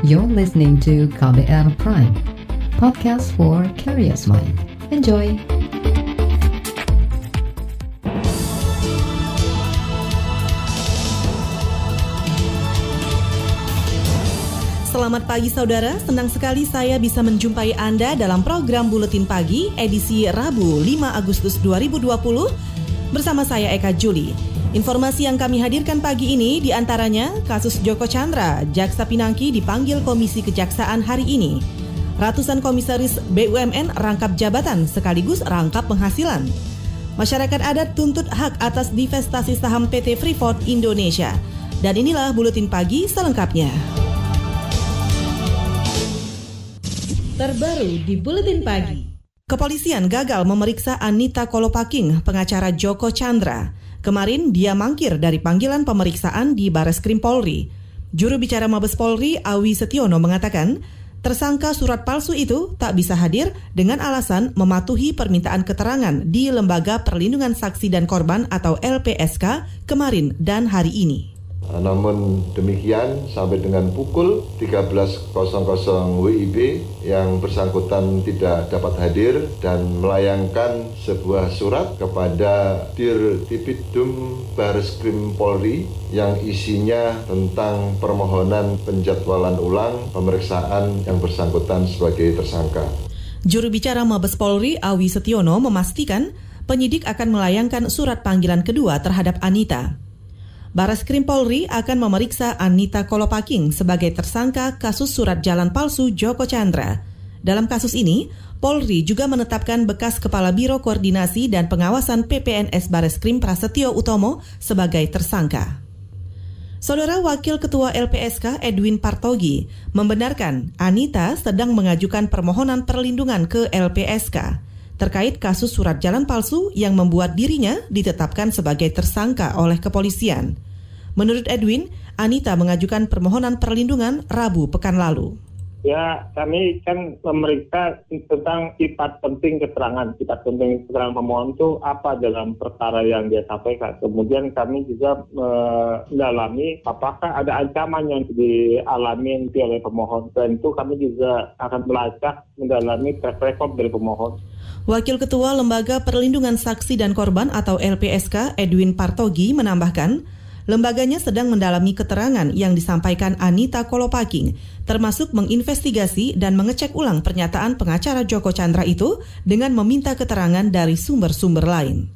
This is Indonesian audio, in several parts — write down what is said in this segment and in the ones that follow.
You're listening to KBR Prime, podcast for curious mind. Enjoy! Selamat pagi saudara, senang sekali saya bisa menjumpai Anda dalam program Buletin Pagi edisi Rabu 5 Agustus 2020 bersama saya Eka Juli. Informasi yang kami hadirkan pagi ini di antaranya kasus Joko Chandra, Jaksa Pinangki dipanggil Komisi Kejaksaan hari ini. Ratusan komisaris BUMN rangkap jabatan sekaligus rangkap penghasilan. Masyarakat adat tuntut hak atas divestasi saham PT Freeport Indonesia. Dan inilah Buletin Pagi selengkapnya. Terbaru di Buletin Pagi. Kepolisian gagal memeriksa Anita Kolopaking, pengacara Joko Chandra. Kemarin dia mangkir dari panggilan pemeriksaan di Bares Krim Polri. Juru bicara Mabes Polri Awi Setiono mengatakan, tersangka surat palsu itu tak bisa hadir dengan alasan mematuhi permintaan keterangan di Lembaga Perlindungan Saksi dan Korban atau LPSK kemarin dan hari ini. Namun demikian sampai dengan pukul 13.00 WIB yang bersangkutan tidak dapat hadir dan melayangkan sebuah surat kepada Dir Tipidum Baris Krim Polri yang isinya tentang permohonan penjadwalan ulang pemeriksaan yang bersangkutan sebagai tersangka. Juru bicara Mabes Polri Awi Setiono memastikan penyidik akan melayangkan surat panggilan kedua terhadap Anita. Baras Krim Polri akan memeriksa Anita Kolopaking sebagai tersangka kasus surat jalan palsu Joko Chandra. Dalam kasus ini, Polri juga menetapkan bekas Kepala Biro Koordinasi dan Pengawasan PPNS Bares Krim Prasetyo Utomo sebagai tersangka. Saudara Wakil Ketua LPSK Edwin Partogi membenarkan Anita sedang mengajukan permohonan perlindungan ke LPSK terkait kasus surat jalan palsu yang membuat dirinya ditetapkan sebagai tersangka oleh kepolisian. Menurut Edwin, Anita mengajukan permohonan perlindungan Rabu pekan lalu. Ya, kami kan memeriksa tentang sifat penting keterangan. Sifat penting keterangan pemohon itu apa dalam perkara yang dia sampaikan. Kemudian kami juga mendalami apakah ada ancaman yang dialami oleh pemohon. Dan itu kami juga akan melacak mendalami track record dari pemohon. Wakil Ketua Lembaga Perlindungan Saksi dan Korban atau LPSK Edwin Partogi menambahkan, lembaganya sedang mendalami keterangan yang disampaikan Anita Kolopaking, termasuk menginvestigasi dan mengecek ulang pernyataan pengacara Joko Chandra itu dengan meminta keterangan dari sumber-sumber lain.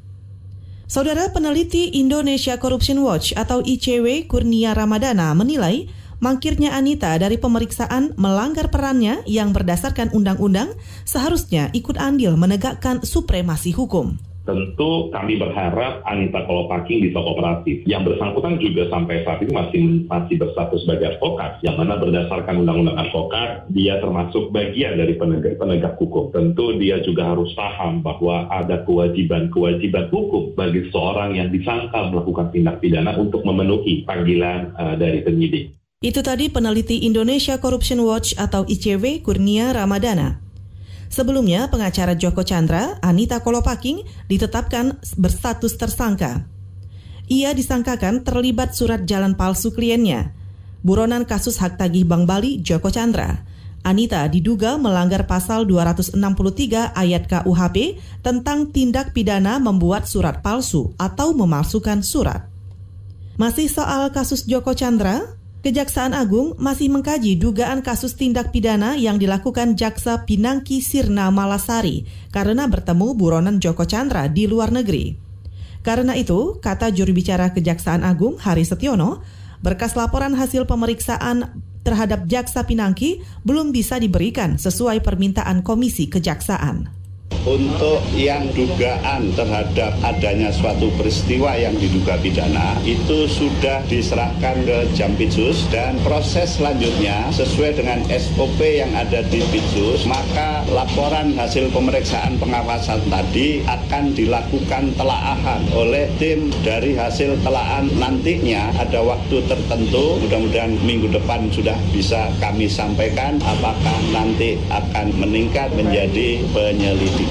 Saudara peneliti Indonesia Corruption Watch atau ICW Kurnia Ramadana menilai mangkirnya Anita dari pemeriksaan melanggar perannya yang berdasarkan undang-undang seharusnya ikut andil menegakkan supremasi hukum. Tentu kami berharap Anita Kolopaking bisa kooperatif. Yang bersangkutan juga sampai saat ini masih masih berstatus sebagai advokat, yang mana berdasarkan undang-undang advokat, dia termasuk bagian dari penegak, penegak hukum. Tentu dia juga harus paham bahwa ada kewajiban-kewajiban hukum bagi seorang yang disangka melakukan tindak pidana untuk memenuhi panggilan uh, dari penyidik. Itu tadi peneliti Indonesia Corruption Watch atau ICW Kurnia Ramadana. Sebelumnya, pengacara Joko Chandra, Anita Kolopaking, ditetapkan berstatus tersangka. Ia disangkakan terlibat surat jalan palsu kliennya. Buronan kasus hak tagih Bank Bali Joko Chandra. Anita diduga melanggar pasal 263 ayat KUHP tentang tindak pidana membuat surat palsu atau memalsukan surat. Masih soal kasus Joko Chandra, Kejaksaan Agung masih mengkaji dugaan kasus tindak pidana yang dilakukan Jaksa Pinangki Sirna Malasari karena bertemu buronan Joko Chandra di luar negeri. Karena itu, kata juru bicara Kejaksaan Agung Hari Setiono, berkas laporan hasil pemeriksaan terhadap Jaksa Pinangki belum bisa diberikan sesuai permintaan Komisi Kejaksaan untuk yang dugaan terhadap adanya suatu peristiwa yang diduga pidana itu sudah diserahkan ke Jampitsus dan proses selanjutnya sesuai dengan SOP yang ada di Pitsus maka laporan hasil pemeriksaan pengawasan tadi akan dilakukan telaahan oleh tim dari hasil telaan nantinya. Ada waktu tertentu mudah-mudahan minggu depan sudah bisa kami sampaikan apakah nanti akan meningkat menjadi penyelidikan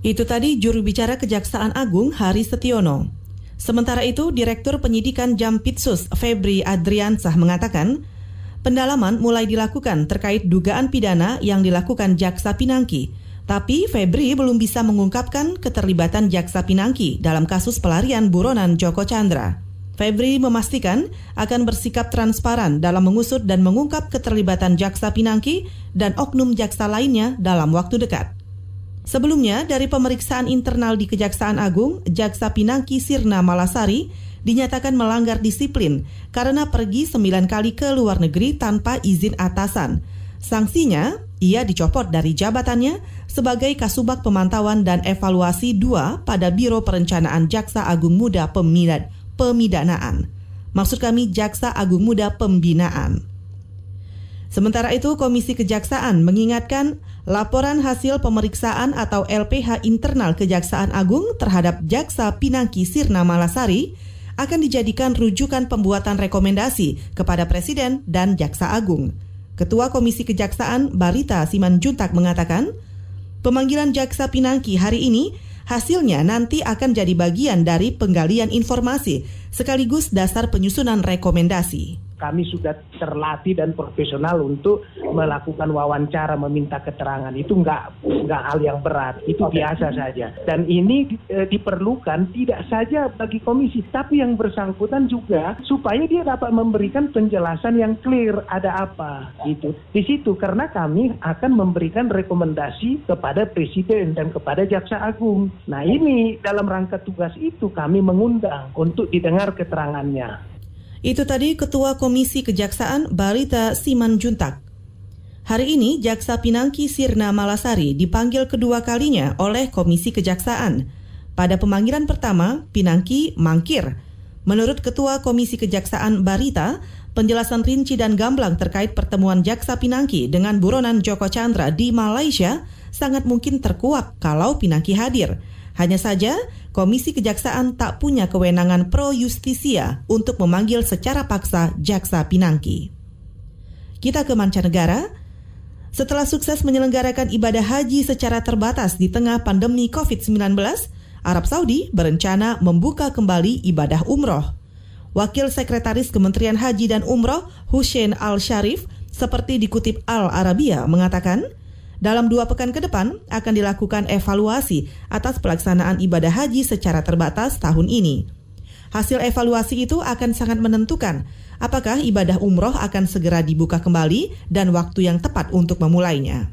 itu tadi juru bicara Kejaksaan Agung Hari Setiono. Sementara itu, Direktur Penyidikan Jampitsus Febri Adriansah mengatakan, pendalaman mulai dilakukan terkait dugaan pidana yang dilakukan Jaksa Pinangki. Tapi Febri belum bisa mengungkapkan keterlibatan Jaksa Pinangki dalam kasus pelarian buronan Joko Chandra. Febri memastikan akan bersikap transparan dalam mengusut dan mengungkap keterlibatan Jaksa Pinangki dan oknum jaksa lainnya dalam waktu dekat. Sebelumnya, dari pemeriksaan internal di Kejaksaan Agung, Jaksa Pinangki Sirna Malasari dinyatakan melanggar disiplin karena pergi sembilan kali ke luar negeri tanpa izin atasan. Sanksinya, ia dicopot dari jabatannya sebagai Kasubag Pemantauan dan Evaluasi 2 pada Biro Perencanaan Jaksa Agung Muda Pemidad, Pemidanaan. Maksud kami Jaksa Agung Muda Pembinaan. Sementara itu, Komisi Kejaksaan mengingatkan laporan hasil pemeriksaan atau LPH internal Kejaksaan Agung terhadap Jaksa Pinangki Sirna Malasari akan dijadikan rujukan pembuatan rekomendasi kepada Presiden dan Jaksa Agung. Ketua Komisi Kejaksaan Barita Simanjuntak mengatakan, pemanggilan Jaksa Pinangki hari ini hasilnya nanti akan jadi bagian dari penggalian informasi sekaligus dasar penyusunan rekomendasi kami sudah terlatih dan profesional untuk melakukan wawancara meminta keterangan. Itu nggak nggak hal yang berat. Itu okay. biasa saja. Dan ini e, diperlukan tidak saja bagi komisi tapi yang bersangkutan juga supaya dia dapat memberikan penjelasan yang clear ada apa gitu. Di situ karena kami akan memberikan rekomendasi kepada presiden dan kepada jaksa agung. Nah ini dalam rangka tugas itu kami mengundang untuk didengar keterangannya itu tadi Ketua Komisi Kejaksaan Barita Siman Juntak. Hari ini Jaksa Pinangki Sirna Malasari dipanggil kedua kalinya oleh Komisi Kejaksaan. Pada pemanggilan pertama, Pinangki mangkir. Menurut Ketua Komisi Kejaksaan Barita, penjelasan rinci dan gamblang terkait pertemuan Jaksa Pinangki dengan buronan Joko Chandra di Malaysia sangat mungkin terkuak kalau Pinangki hadir. Hanya saja, Komisi Kejaksaan tak punya kewenangan pro justisia untuk memanggil secara paksa Jaksa Pinangki. Kita ke mancanegara. Setelah sukses menyelenggarakan ibadah haji secara terbatas di tengah pandemi COVID-19, Arab Saudi berencana membuka kembali ibadah umroh. Wakil Sekretaris Kementerian Haji dan Umroh Hussein Al-Sharif seperti dikutip Al Arabia mengatakan, dalam dua pekan ke depan akan dilakukan evaluasi atas pelaksanaan ibadah haji secara terbatas tahun ini. Hasil evaluasi itu akan sangat menentukan apakah ibadah umroh akan segera dibuka kembali dan waktu yang tepat untuk memulainya.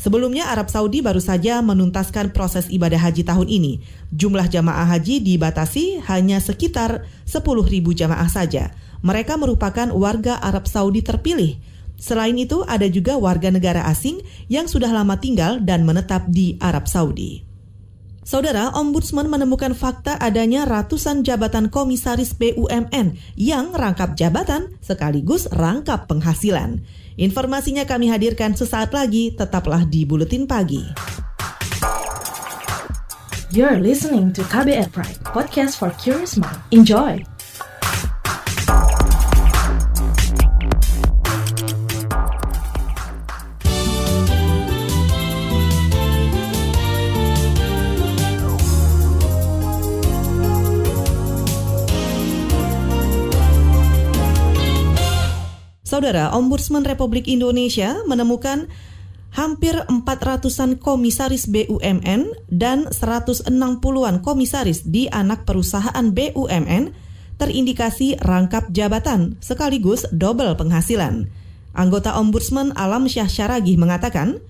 Sebelumnya Arab Saudi baru saja menuntaskan proses ibadah haji tahun ini. Jumlah jamaah haji dibatasi hanya sekitar 10.000 jamaah saja. Mereka merupakan warga Arab Saudi terpilih Selain itu, ada juga warga negara asing yang sudah lama tinggal dan menetap di Arab Saudi. Saudara, Ombudsman menemukan fakta adanya ratusan jabatan komisaris BUMN yang rangkap jabatan sekaligus rangkap penghasilan. Informasinya kami hadirkan sesaat lagi, tetaplah di Buletin Pagi. You're listening to KBR Pride, podcast for curious mind. Enjoy! Saudara, Ombudsman Republik Indonesia menemukan hampir 400-an komisaris BUMN dan 160-an komisaris di anak perusahaan BUMN terindikasi rangkap jabatan sekaligus double penghasilan. Anggota Ombudsman Alam Syah Syaragih mengatakan,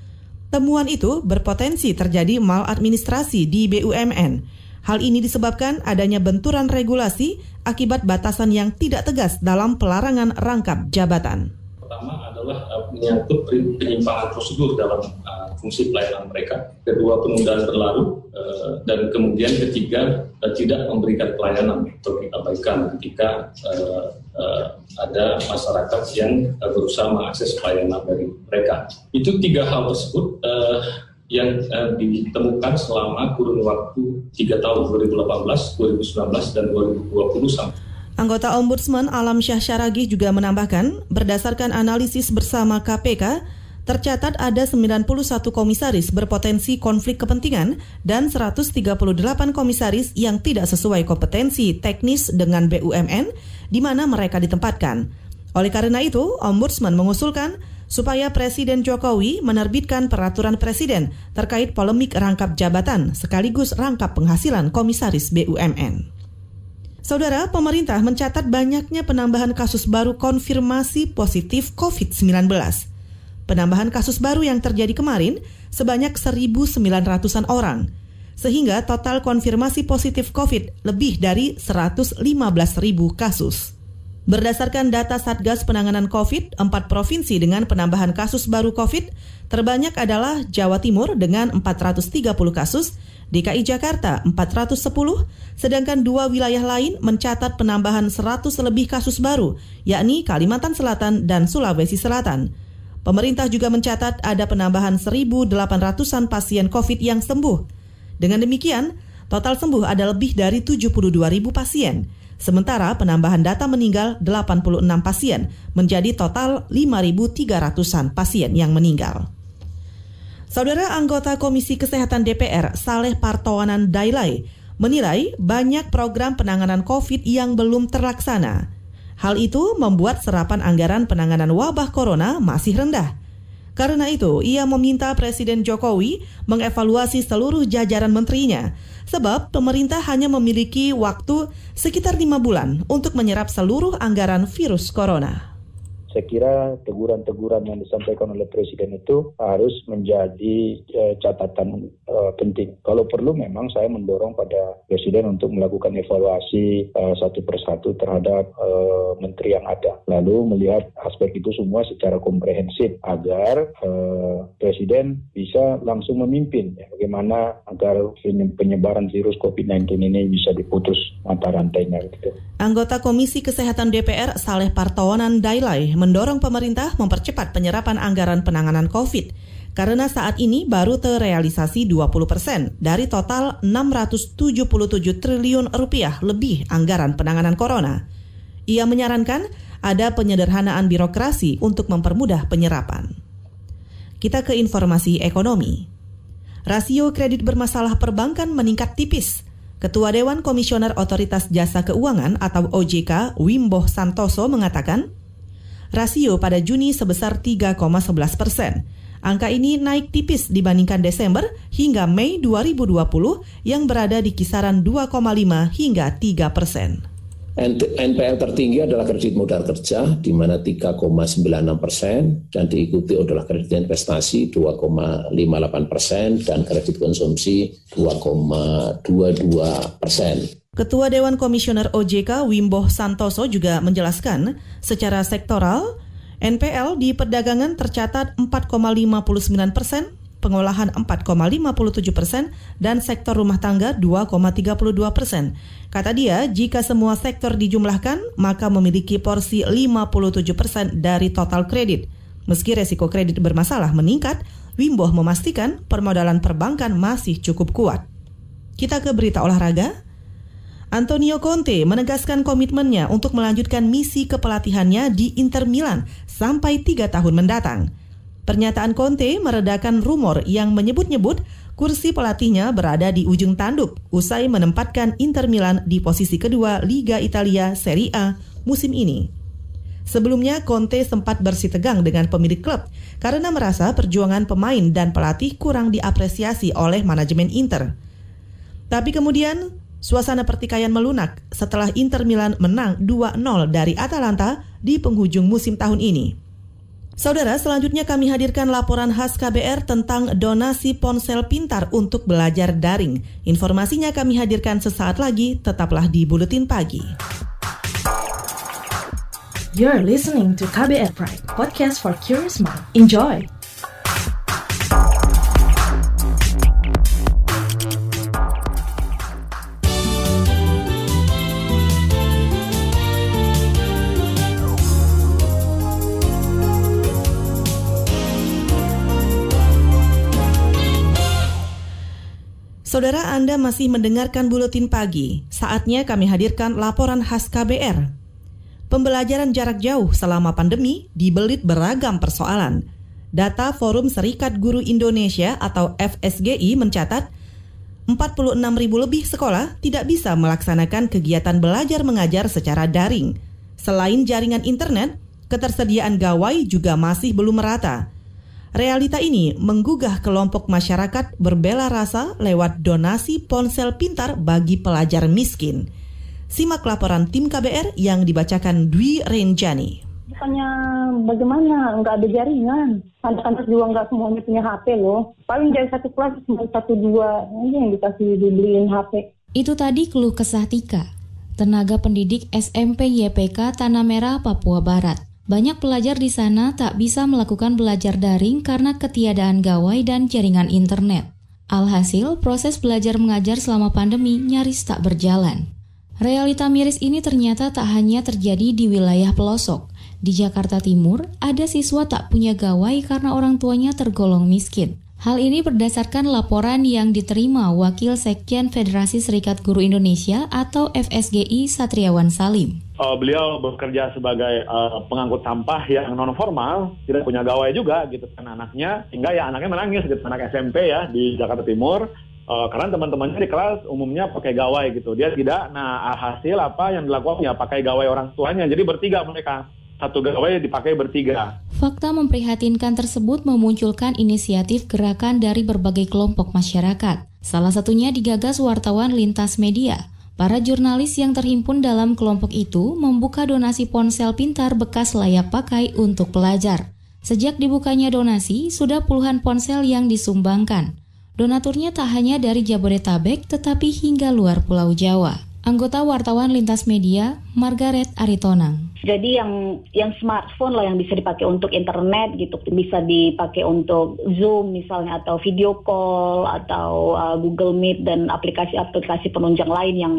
temuan itu berpotensi terjadi maladministrasi di BUMN Hal ini disebabkan adanya benturan regulasi akibat batasan yang tidak tegas dalam pelarangan rangkap jabatan. Pertama adalah uh, menyangkut penyimpangan prosedur dalam uh, fungsi pelayanan mereka. Kedua, penundaan berlalu. Uh, dan kemudian ketiga, tidak memberikan pelayanan atau diabaikan ketika ada masyarakat yang berusaha mengakses pelayanan dari mereka. Itu tiga hal tersebut yang uh, ditemukan selama kurun waktu 3 tahun 2018, 2019, dan 2020 sampai Anggota Ombudsman Alam Syah Syaragih juga menambahkan, berdasarkan analisis bersama KPK, tercatat ada 91 komisaris berpotensi konflik kepentingan dan 138 komisaris yang tidak sesuai kompetensi teknis dengan BUMN di mana mereka ditempatkan. Oleh karena itu, Ombudsman mengusulkan supaya Presiden Jokowi menerbitkan peraturan presiden terkait polemik rangkap jabatan sekaligus rangkap penghasilan komisaris BUMN. Saudara, pemerintah mencatat banyaknya penambahan kasus baru konfirmasi positif COVID-19. Penambahan kasus baru yang terjadi kemarin sebanyak 1.900-an orang, sehingga total konfirmasi positif COVID lebih dari 115.000 kasus. Berdasarkan data Satgas Penanganan COVID, empat provinsi dengan penambahan kasus baru COVID terbanyak adalah Jawa Timur dengan 430 kasus, DKI Jakarta 410, sedangkan dua wilayah lain mencatat penambahan 100 lebih kasus baru, yakni Kalimantan Selatan dan Sulawesi Selatan. Pemerintah juga mencatat ada penambahan 1.800-an pasien COVID yang sembuh. Dengan demikian, total sembuh ada lebih dari 72.000 pasien. Sementara penambahan data meninggal 86 pasien menjadi total 5.300-an pasien yang meninggal. Saudara anggota Komisi Kesehatan DPR Saleh Partowanan Dailai menilai banyak program penanganan COVID yang belum terlaksana. Hal itu membuat serapan anggaran penanganan wabah corona masih rendah. Karena itu, ia meminta Presiden Jokowi mengevaluasi seluruh jajaran menterinya, sebab pemerintah hanya memiliki waktu sekitar lima bulan untuk menyerap seluruh anggaran virus corona saya kira teguran-teguran yang disampaikan oleh Presiden itu harus menjadi uh, catatan uh, penting. Kalau perlu memang saya mendorong pada Presiden untuk melakukan evaluasi uh, satu persatu terhadap uh, menteri yang ada. Lalu melihat aspek itu semua secara komprehensif agar uh, Presiden bisa langsung memimpin ya, bagaimana agar penyebaran virus COVID-19 ini bisa diputus mata rantainya. Gitu. Anggota Komisi Kesehatan DPR Saleh Partowanan Dailai mendorong pemerintah mempercepat penyerapan anggaran penanganan COVID karena saat ini baru terrealisasi 20 persen dari total 677 triliun rupiah lebih anggaran penanganan corona. Ia menyarankan ada penyederhanaan birokrasi untuk mempermudah penyerapan. Kita ke informasi ekonomi. Rasio kredit bermasalah perbankan meningkat tipis. Ketua Dewan Komisioner Otoritas Jasa Keuangan atau OJK, Wimbo Santoso mengatakan, rasio pada Juni sebesar 3,11 persen. Angka ini naik tipis dibandingkan Desember hingga Mei 2020 yang berada di kisaran 2,5 hingga 3 persen. NPL tertinggi adalah kredit modal kerja di mana 3,96 persen dan diikuti adalah kredit investasi 2,58 persen dan kredit konsumsi 2,22 persen. Ketua Dewan Komisioner OJK Wimbo Santoso juga menjelaskan secara sektoral NPL di perdagangan tercatat 4,59 persen, pengolahan 4,57 persen, dan sektor rumah tangga 2,32 persen. Kata dia, jika semua sektor dijumlahkan, maka memiliki porsi 57 persen dari total kredit. Meski resiko kredit bermasalah meningkat, Wimbo memastikan permodalan perbankan masih cukup kuat. Kita ke berita olahraga. Antonio Conte menegaskan komitmennya untuk melanjutkan misi kepelatihannya di Inter Milan sampai tiga tahun mendatang. Pernyataan Conte meredakan rumor yang menyebut-nyebut kursi pelatihnya berada di ujung tanduk usai menempatkan Inter Milan di posisi kedua Liga Italia Serie A musim ini. Sebelumnya Conte sempat bersih tegang dengan pemilik klub karena merasa perjuangan pemain dan pelatih kurang diapresiasi oleh manajemen Inter. Tapi kemudian Suasana pertikaian melunak setelah Inter Milan menang 2-0 dari Atalanta di penghujung musim tahun ini. Saudara, selanjutnya kami hadirkan laporan khas KBR tentang donasi ponsel pintar untuk belajar daring. Informasinya kami hadirkan sesaat lagi, tetaplah di Buletin Pagi. You're listening to KBR Pride, podcast for curious mind. Enjoy! Saudara Anda masih mendengarkan buletin pagi. Saatnya kami hadirkan laporan khas KBR. Pembelajaran jarak jauh selama pandemi dibelit beragam persoalan. Data Forum Serikat Guru Indonesia atau FSGI mencatat 46 ribu lebih sekolah tidak bisa melaksanakan kegiatan belajar mengajar secara daring. Selain jaringan internet, Ketersediaan gawai juga masih belum merata. Realita ini menggugah kelompok masyarakat berbela rasa lewat donasi ponsel pintar bagi pelajar miskin. Simak laporan tim KBR yang dibacakan Dwi Renjani. Bukannya bagaimana, nggak ada jaringan. Anak-anak juga nggak semuanya punya HP loh. Paling dari satu kelas cuma satu dua aja yang dikasih dibeliin HP. Itu tadi keluh kesah Tika, tenaga pendidik SMP YPK Tanah Merah, Papua Barat. Banyak pelajar di sana tak bisa melakukan belajar daring karena ketiadaan gawai dan jaringan internet. Alhasil, proses belajar mengajar selama pandemi nyaris tak berjalan. Realita miris ini ternyata tak hanya terjadi di wilayah pelosok. Di Jakarta Timur, ada siswa tak punya gawai karena orang tuanya tergolong miskin. Hal ini berdasarkan laporan yang diterima Wakil Sekjen Federasi Serikat Guru Indonesia atau FSGI Satriawan Salim uh, beliau bekerja sebagai uh, pengangkut sampah yang non formal, tidak punya gawai juga gitu kan anaknya, hingga ya anaknya menangis gitu anak SMP ya di Jakarta Timur. Uh, karena teman-temannya di kelas umumnya pakai gawai gitu, dia tidak. Nah hasil apa yang dilakukan ya pakai gawai orang tuanya, jadi bertiga mereka satu gawai dipakai bertiga. Fakta memprihatinkan tersebut memunculkan inisiatif gerakan dari berbagai kelompok masyarakat. Salah satunya digagas wartawan lintas media Para jurnalis yang terhimpun dalam kelompok itu membuka donasi ponsel pintar bekas layak pakai untuk pelajar. Sejak dibukanya donasi, sudah puluhan ponsel yang disumbangkan. Donaturnya tak hanya dari Jabodetabek, tetapi hingga luar Pulau Jawa. Anggota wartawan lintas media, Margaret Aritonang. Jadi yang yang smartphone lah yang bisa dipakai untuk internet gitu, bisa dipakai untuk Zoom misalnya atau video call atau uh, Google Meet dan aplikasi-aplikasi penunjang lain yang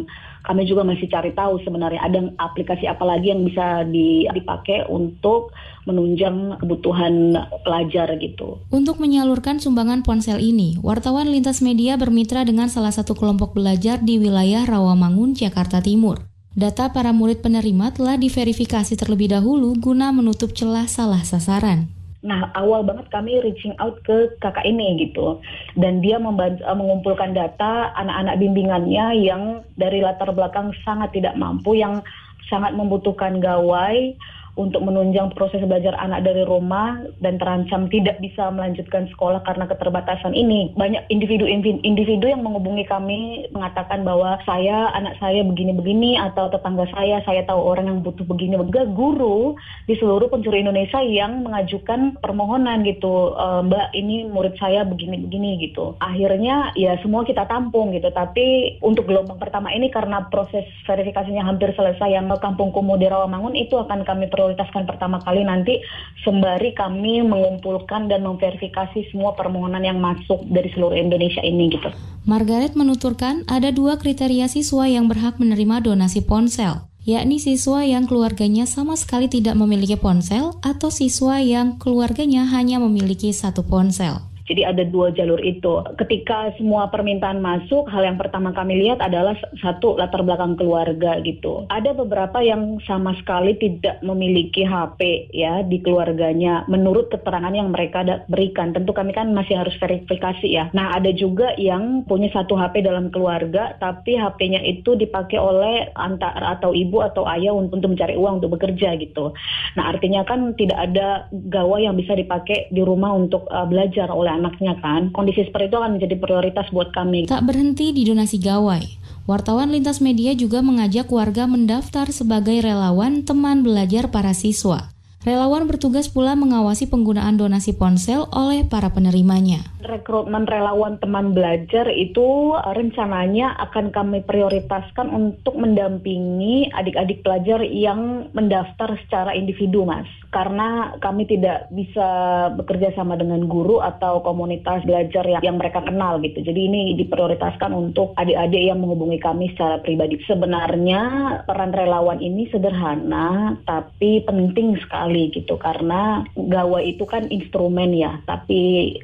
kami juga masih cari tahu sebenarnya ada aplikasi apa lagi yang bisa dipakai untuk menunjang kebutuhan pelajar gitu. Untuk menyalurkan sumbangan ponsel ini, wartawan lintas media bermitra dengan salah satu kelompok belajar di wilayah Rawamangun, Jakarta Timur. Data para murid penerima telah diverifikasi terlebih dahulu guna menutup celah salah sasaran. Nah, awal banget kami reaching out ke kakak ini gitu. Dan dia membantu, mengumpulkan data anak-anak bimbingannya yang dari latar belakang sangat tidak mampu, yang sangat membutuhkan gawai, untuk menunjang proses belajar anak dari rumah dan terancam tidak bisa melanjutkan sekolah karena keterbatasan ini. Banyak individu-individu yang menghubungi kami mengatakan bahwa saya, anak saya begini-begini atau tetangga saya, saya tahu orang yang butuh begini. Juga guru di seluruh penjuru Indonesia yang mengajukan permohonan gitu, e, Mbak ini murid saya begini-begini gitu. Akhirnya ya semua kita tampung gitu, tapi untuk gelombang pertama ini karena proses verifikasinya hampir selesai yang Kampung Kumuh di Rawamangun itu akan kami perlu prioritaskan pertama kali nanti sembari kami mengumpulkan dan memverifikasi semua permohonan yang masuk dari seluruh Indonesia ini gitu. Margaret menuturkan ada dua kriteria siswa yang berhak menerima donasi ponsel yakni siswa yang keluarganya sama sekali tidak memiliki ponsel atau siswa yang keluarganya hanya memiliki satu ponsel. Jadi ada dua jalur itu. Ketika semua permintaan masuk, hal yang pertama kami lihat adalah satu latar belakang keluarga gitu. Ada beberapa yang sama sekali tidak memiliki HP ya di keluarganya menurut keterangan yang mereka berikan. Tentu kami kan masih harus verifikasi ya. Nah, ada juga yang punya satu HP dalam keluarga tapi HP-nya itu dipakai oleh antar atau ibu atau ayah untuk mencari uang untuk bekerja gitu. Nah, artinya kan tidak ada gawai yang bisa dipakai di rumah untuk uh, belajar oleh anaknya kan. Kondisi seperti itu akan menjadi prioritas buat kami. Tak berhenti di donasi gawai. Wartawan lintas media juga mengajak warga mendaftar sebagai relawan teman belajar para siswa. Relawan bertugas pula mengawasi penggunaan donasi ponsel oleh para penerimanya. Rekrutmen relawan teman belajar itu rencananya akan kami prioritaskan untuk mendampingi adik-adik pelajar yang mendaftar secara individu, Mas. Karena kami tidak bisa bekerja sama dengan guru atau komunitas belajar yang, yang mereka kenal gitu. Jadi ini diprioritaskan untuk adik-adik yang menghubungi kami secara pribadi. Sebenarnya peran relawan ini sederhana tapi penting sekali gitu karena gawai itu kan instrumen ya tapi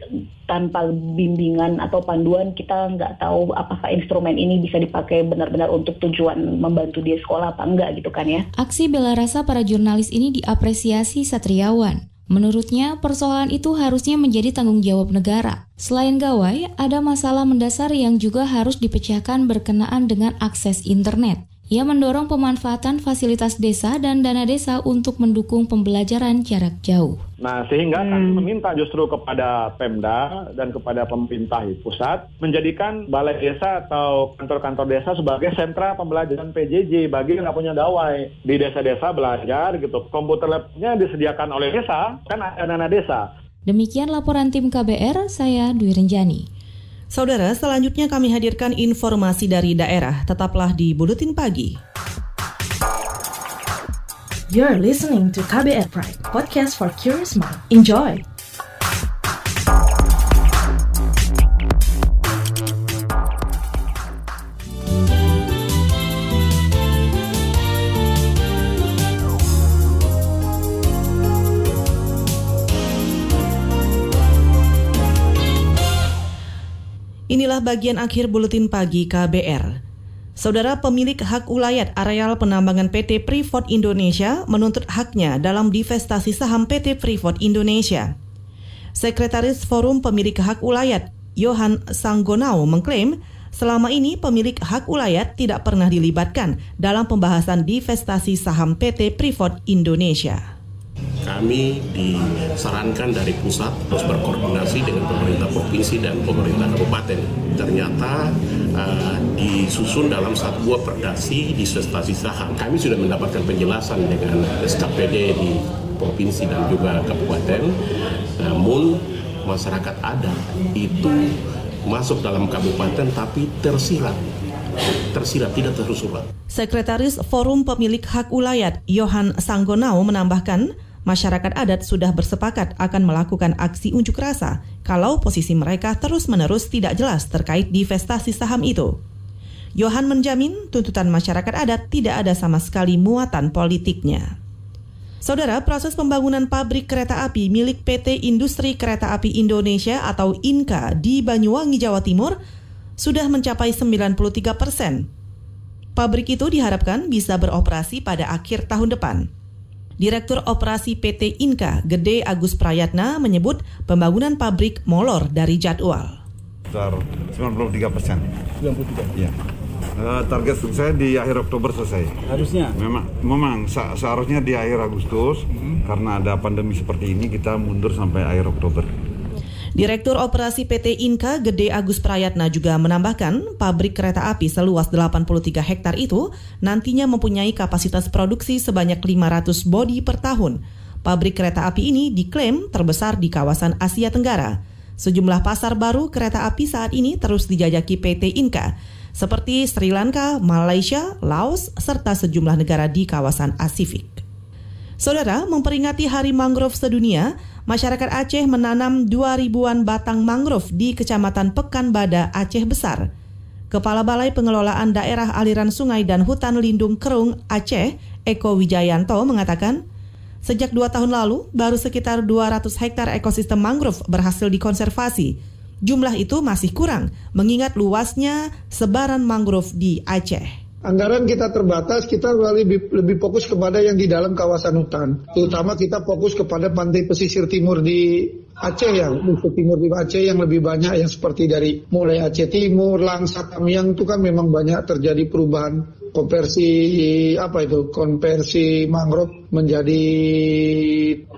tanpa bimbingan atau panduan kita nggak tahu apakah instrumen ini bisa dipakai benar-benar untuk tujuan membantu dia sekolah apa enggak gitu kan ya. Aksi bela rasa para jurnalis ini diapresiasi Satriawan. Menurutnya, persoalan itu harusnya menjadi tanggung jawab negara. Selain gawai, ada masalah mendasar yang juga harus dipecahkan berkenaan dengan akses internet Ia mendorong pemanfaatan fasilitas desa dan dana desa untuk mendukung pembelajaran jarak jauh. Nah, sehingga hmm. kami meminta justru kepada Pemda dan kepada pemerintah pusat menjadikan balai desa atau kantor-kantor desa sebagai sentra pembelajaran PJJ bagi yang nggak punya gawai. Di desa-desa belajar gitu. Komputer labnya disediakan oleh desa, kan ada dana desa. Demikian laporan tim KBR, saya Dwi Renjani. Saudara, selanjutnya kami hadirkan informasi dari daerah. Tetaplah di Buletin Pagi. You're listening to KBR Pride, podcast for curious mind. Enjoy! Inilah bagian akhir buletin pagi KBR. Saudara pemilik hak ulayat areal penambangan PT Freeport Indonesia menuntut haknya dalam divestasi saham PT Freeport Indonesia. Sekretaris Forum Pemilik Hak Ulayat, Johan Sanggonau mengklaim selama ini pemilik hak ulayat tidak pernah dilibatkan dalam pembahasan divestasi saham PT Freeport Indonesia kami disarankan dari pusat terus berkoordinasi dengan pemerintah provinsi dan pemerintah kabupaten. Ternyata uh, disusun dalam satu buah perdasi di stasi saham. Kami sudah mendapatkan penjelasan dengan SKPD di provinsi dan juga kabupaten. Namun masyarakat adat itu masuk dalam kabupaten tapi tersirat tersirat tidak tersurat. Sekretaris Forum Pemilik Hak Ulayat Johan Sanggonau menambahkan, masyarakat adat sudah bersepakat akan melakukan aksi unjuk rasa kalau posisi mereka terus-menerus tidak jelas terkait divestasi saham itu. Johan menjamin tuntutan masyarakat adat tidak ada sama sekali muatan politiknya. Saudara, proses pembangunan pabrik kereta api milik PT Industri Kereta Api Indonesia atau INKA di Banyuwangi, Jawa Timur sudah mencapai 93 persen. Pabrik itu diharapkan bisa beroperasi pada akhir tahun depan. Direktur Operasi PT Inka, Gede Agus Prayatna, menyebut pembangunan pabrik molor dari jadwal. Sekitar 93 persen. 93? Iya. Uh, target saya di akhir Oktober selesai. Harusnya? Memang, memang seharusnya di akhir Agustus, hmm. karena ada pandemi seperti ini kita mundur sampai akhir Oktober. Direktur Operasi PT Inka Gede Agus Prayatna juga menambahkan pabrik kereta api seluas 83 hektar itu nantinya mempunyai kapasitas produksi sebanyak 500 bodi per tahun. Pabrik kereta api ini diklaim terbesar di kawasan Asia Tenggara. Sejumlah pasar baru kereta api saat ini terus dijajaki PT Inka, seperti Sri Lanka, Malaysia, Laos, serta sejumlah negara di kawasan Pasifik. Saudara, memperingati Hari Mangrove Sedunia, masyarakat Aceh menanam 2000-an batang mangrove di Kecamatan Pekanbada, Aceh Besar. Kepala Balai Pengelolaan Daerah Aliran Sungai dan Hutan Lindung Kerung Aceh, Eko Wijayanto mengatakan, sejak dua tahun lalu baru sekitar 200 hektar ekosistem mangrove berhasil dikonservasi. Jumlah itu masih kurang mengingat luasnya sebaran mangrove di Aceh. Anggaran kita terbatas, kita lebih, lebih fokus kepada yang di dalam kawasan hutan. Terutama kita fokus kepada pantai pesisir timur di Aceh ya, pesisir timur di Aceh yang lebih banyak yang seperti dari mulai Aceh Timur, Langsa, Tamiang itu kan memang banyak terjadi perubahan konversi apa itu konversi mangrove menjadi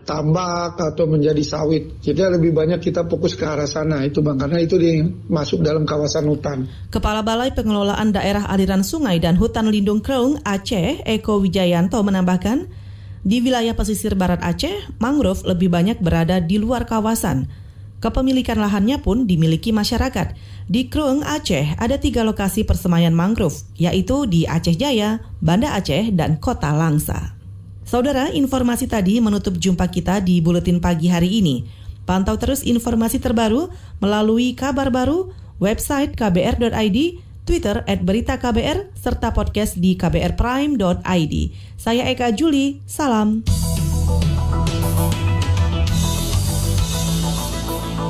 tambak atau menjadi sawit. Jadi lebih banyak kita fokus ke arah sana itu bang karena itu masuk dalam kawasan hutan. Kepala Balai Pengelolaan Daerah Aliran Sungai dan Hutan Lindung Kreung Aceh Eko Wijayanto menambahkan di wilayah pesisir barat Aceh mangrove lebih banyak berada di luar kawasan. Kepemilikan lahannya pun dimiliki masyarakat. Di Krung, Aceh, ada tiga lokasi persemaian mangrove, yaitu di Aceh Jaya, Banda Aceh, dan Kota Langsa. Saudara, informasi tadi menutup jumpa kita di Buletin Pagi hari ini. Pantau terus informasi terbaru melalui kabar baru, website kbr.id, Twitter at berita KBR, serta podcast di kbrprime.id. Saya Eka Juli, salam.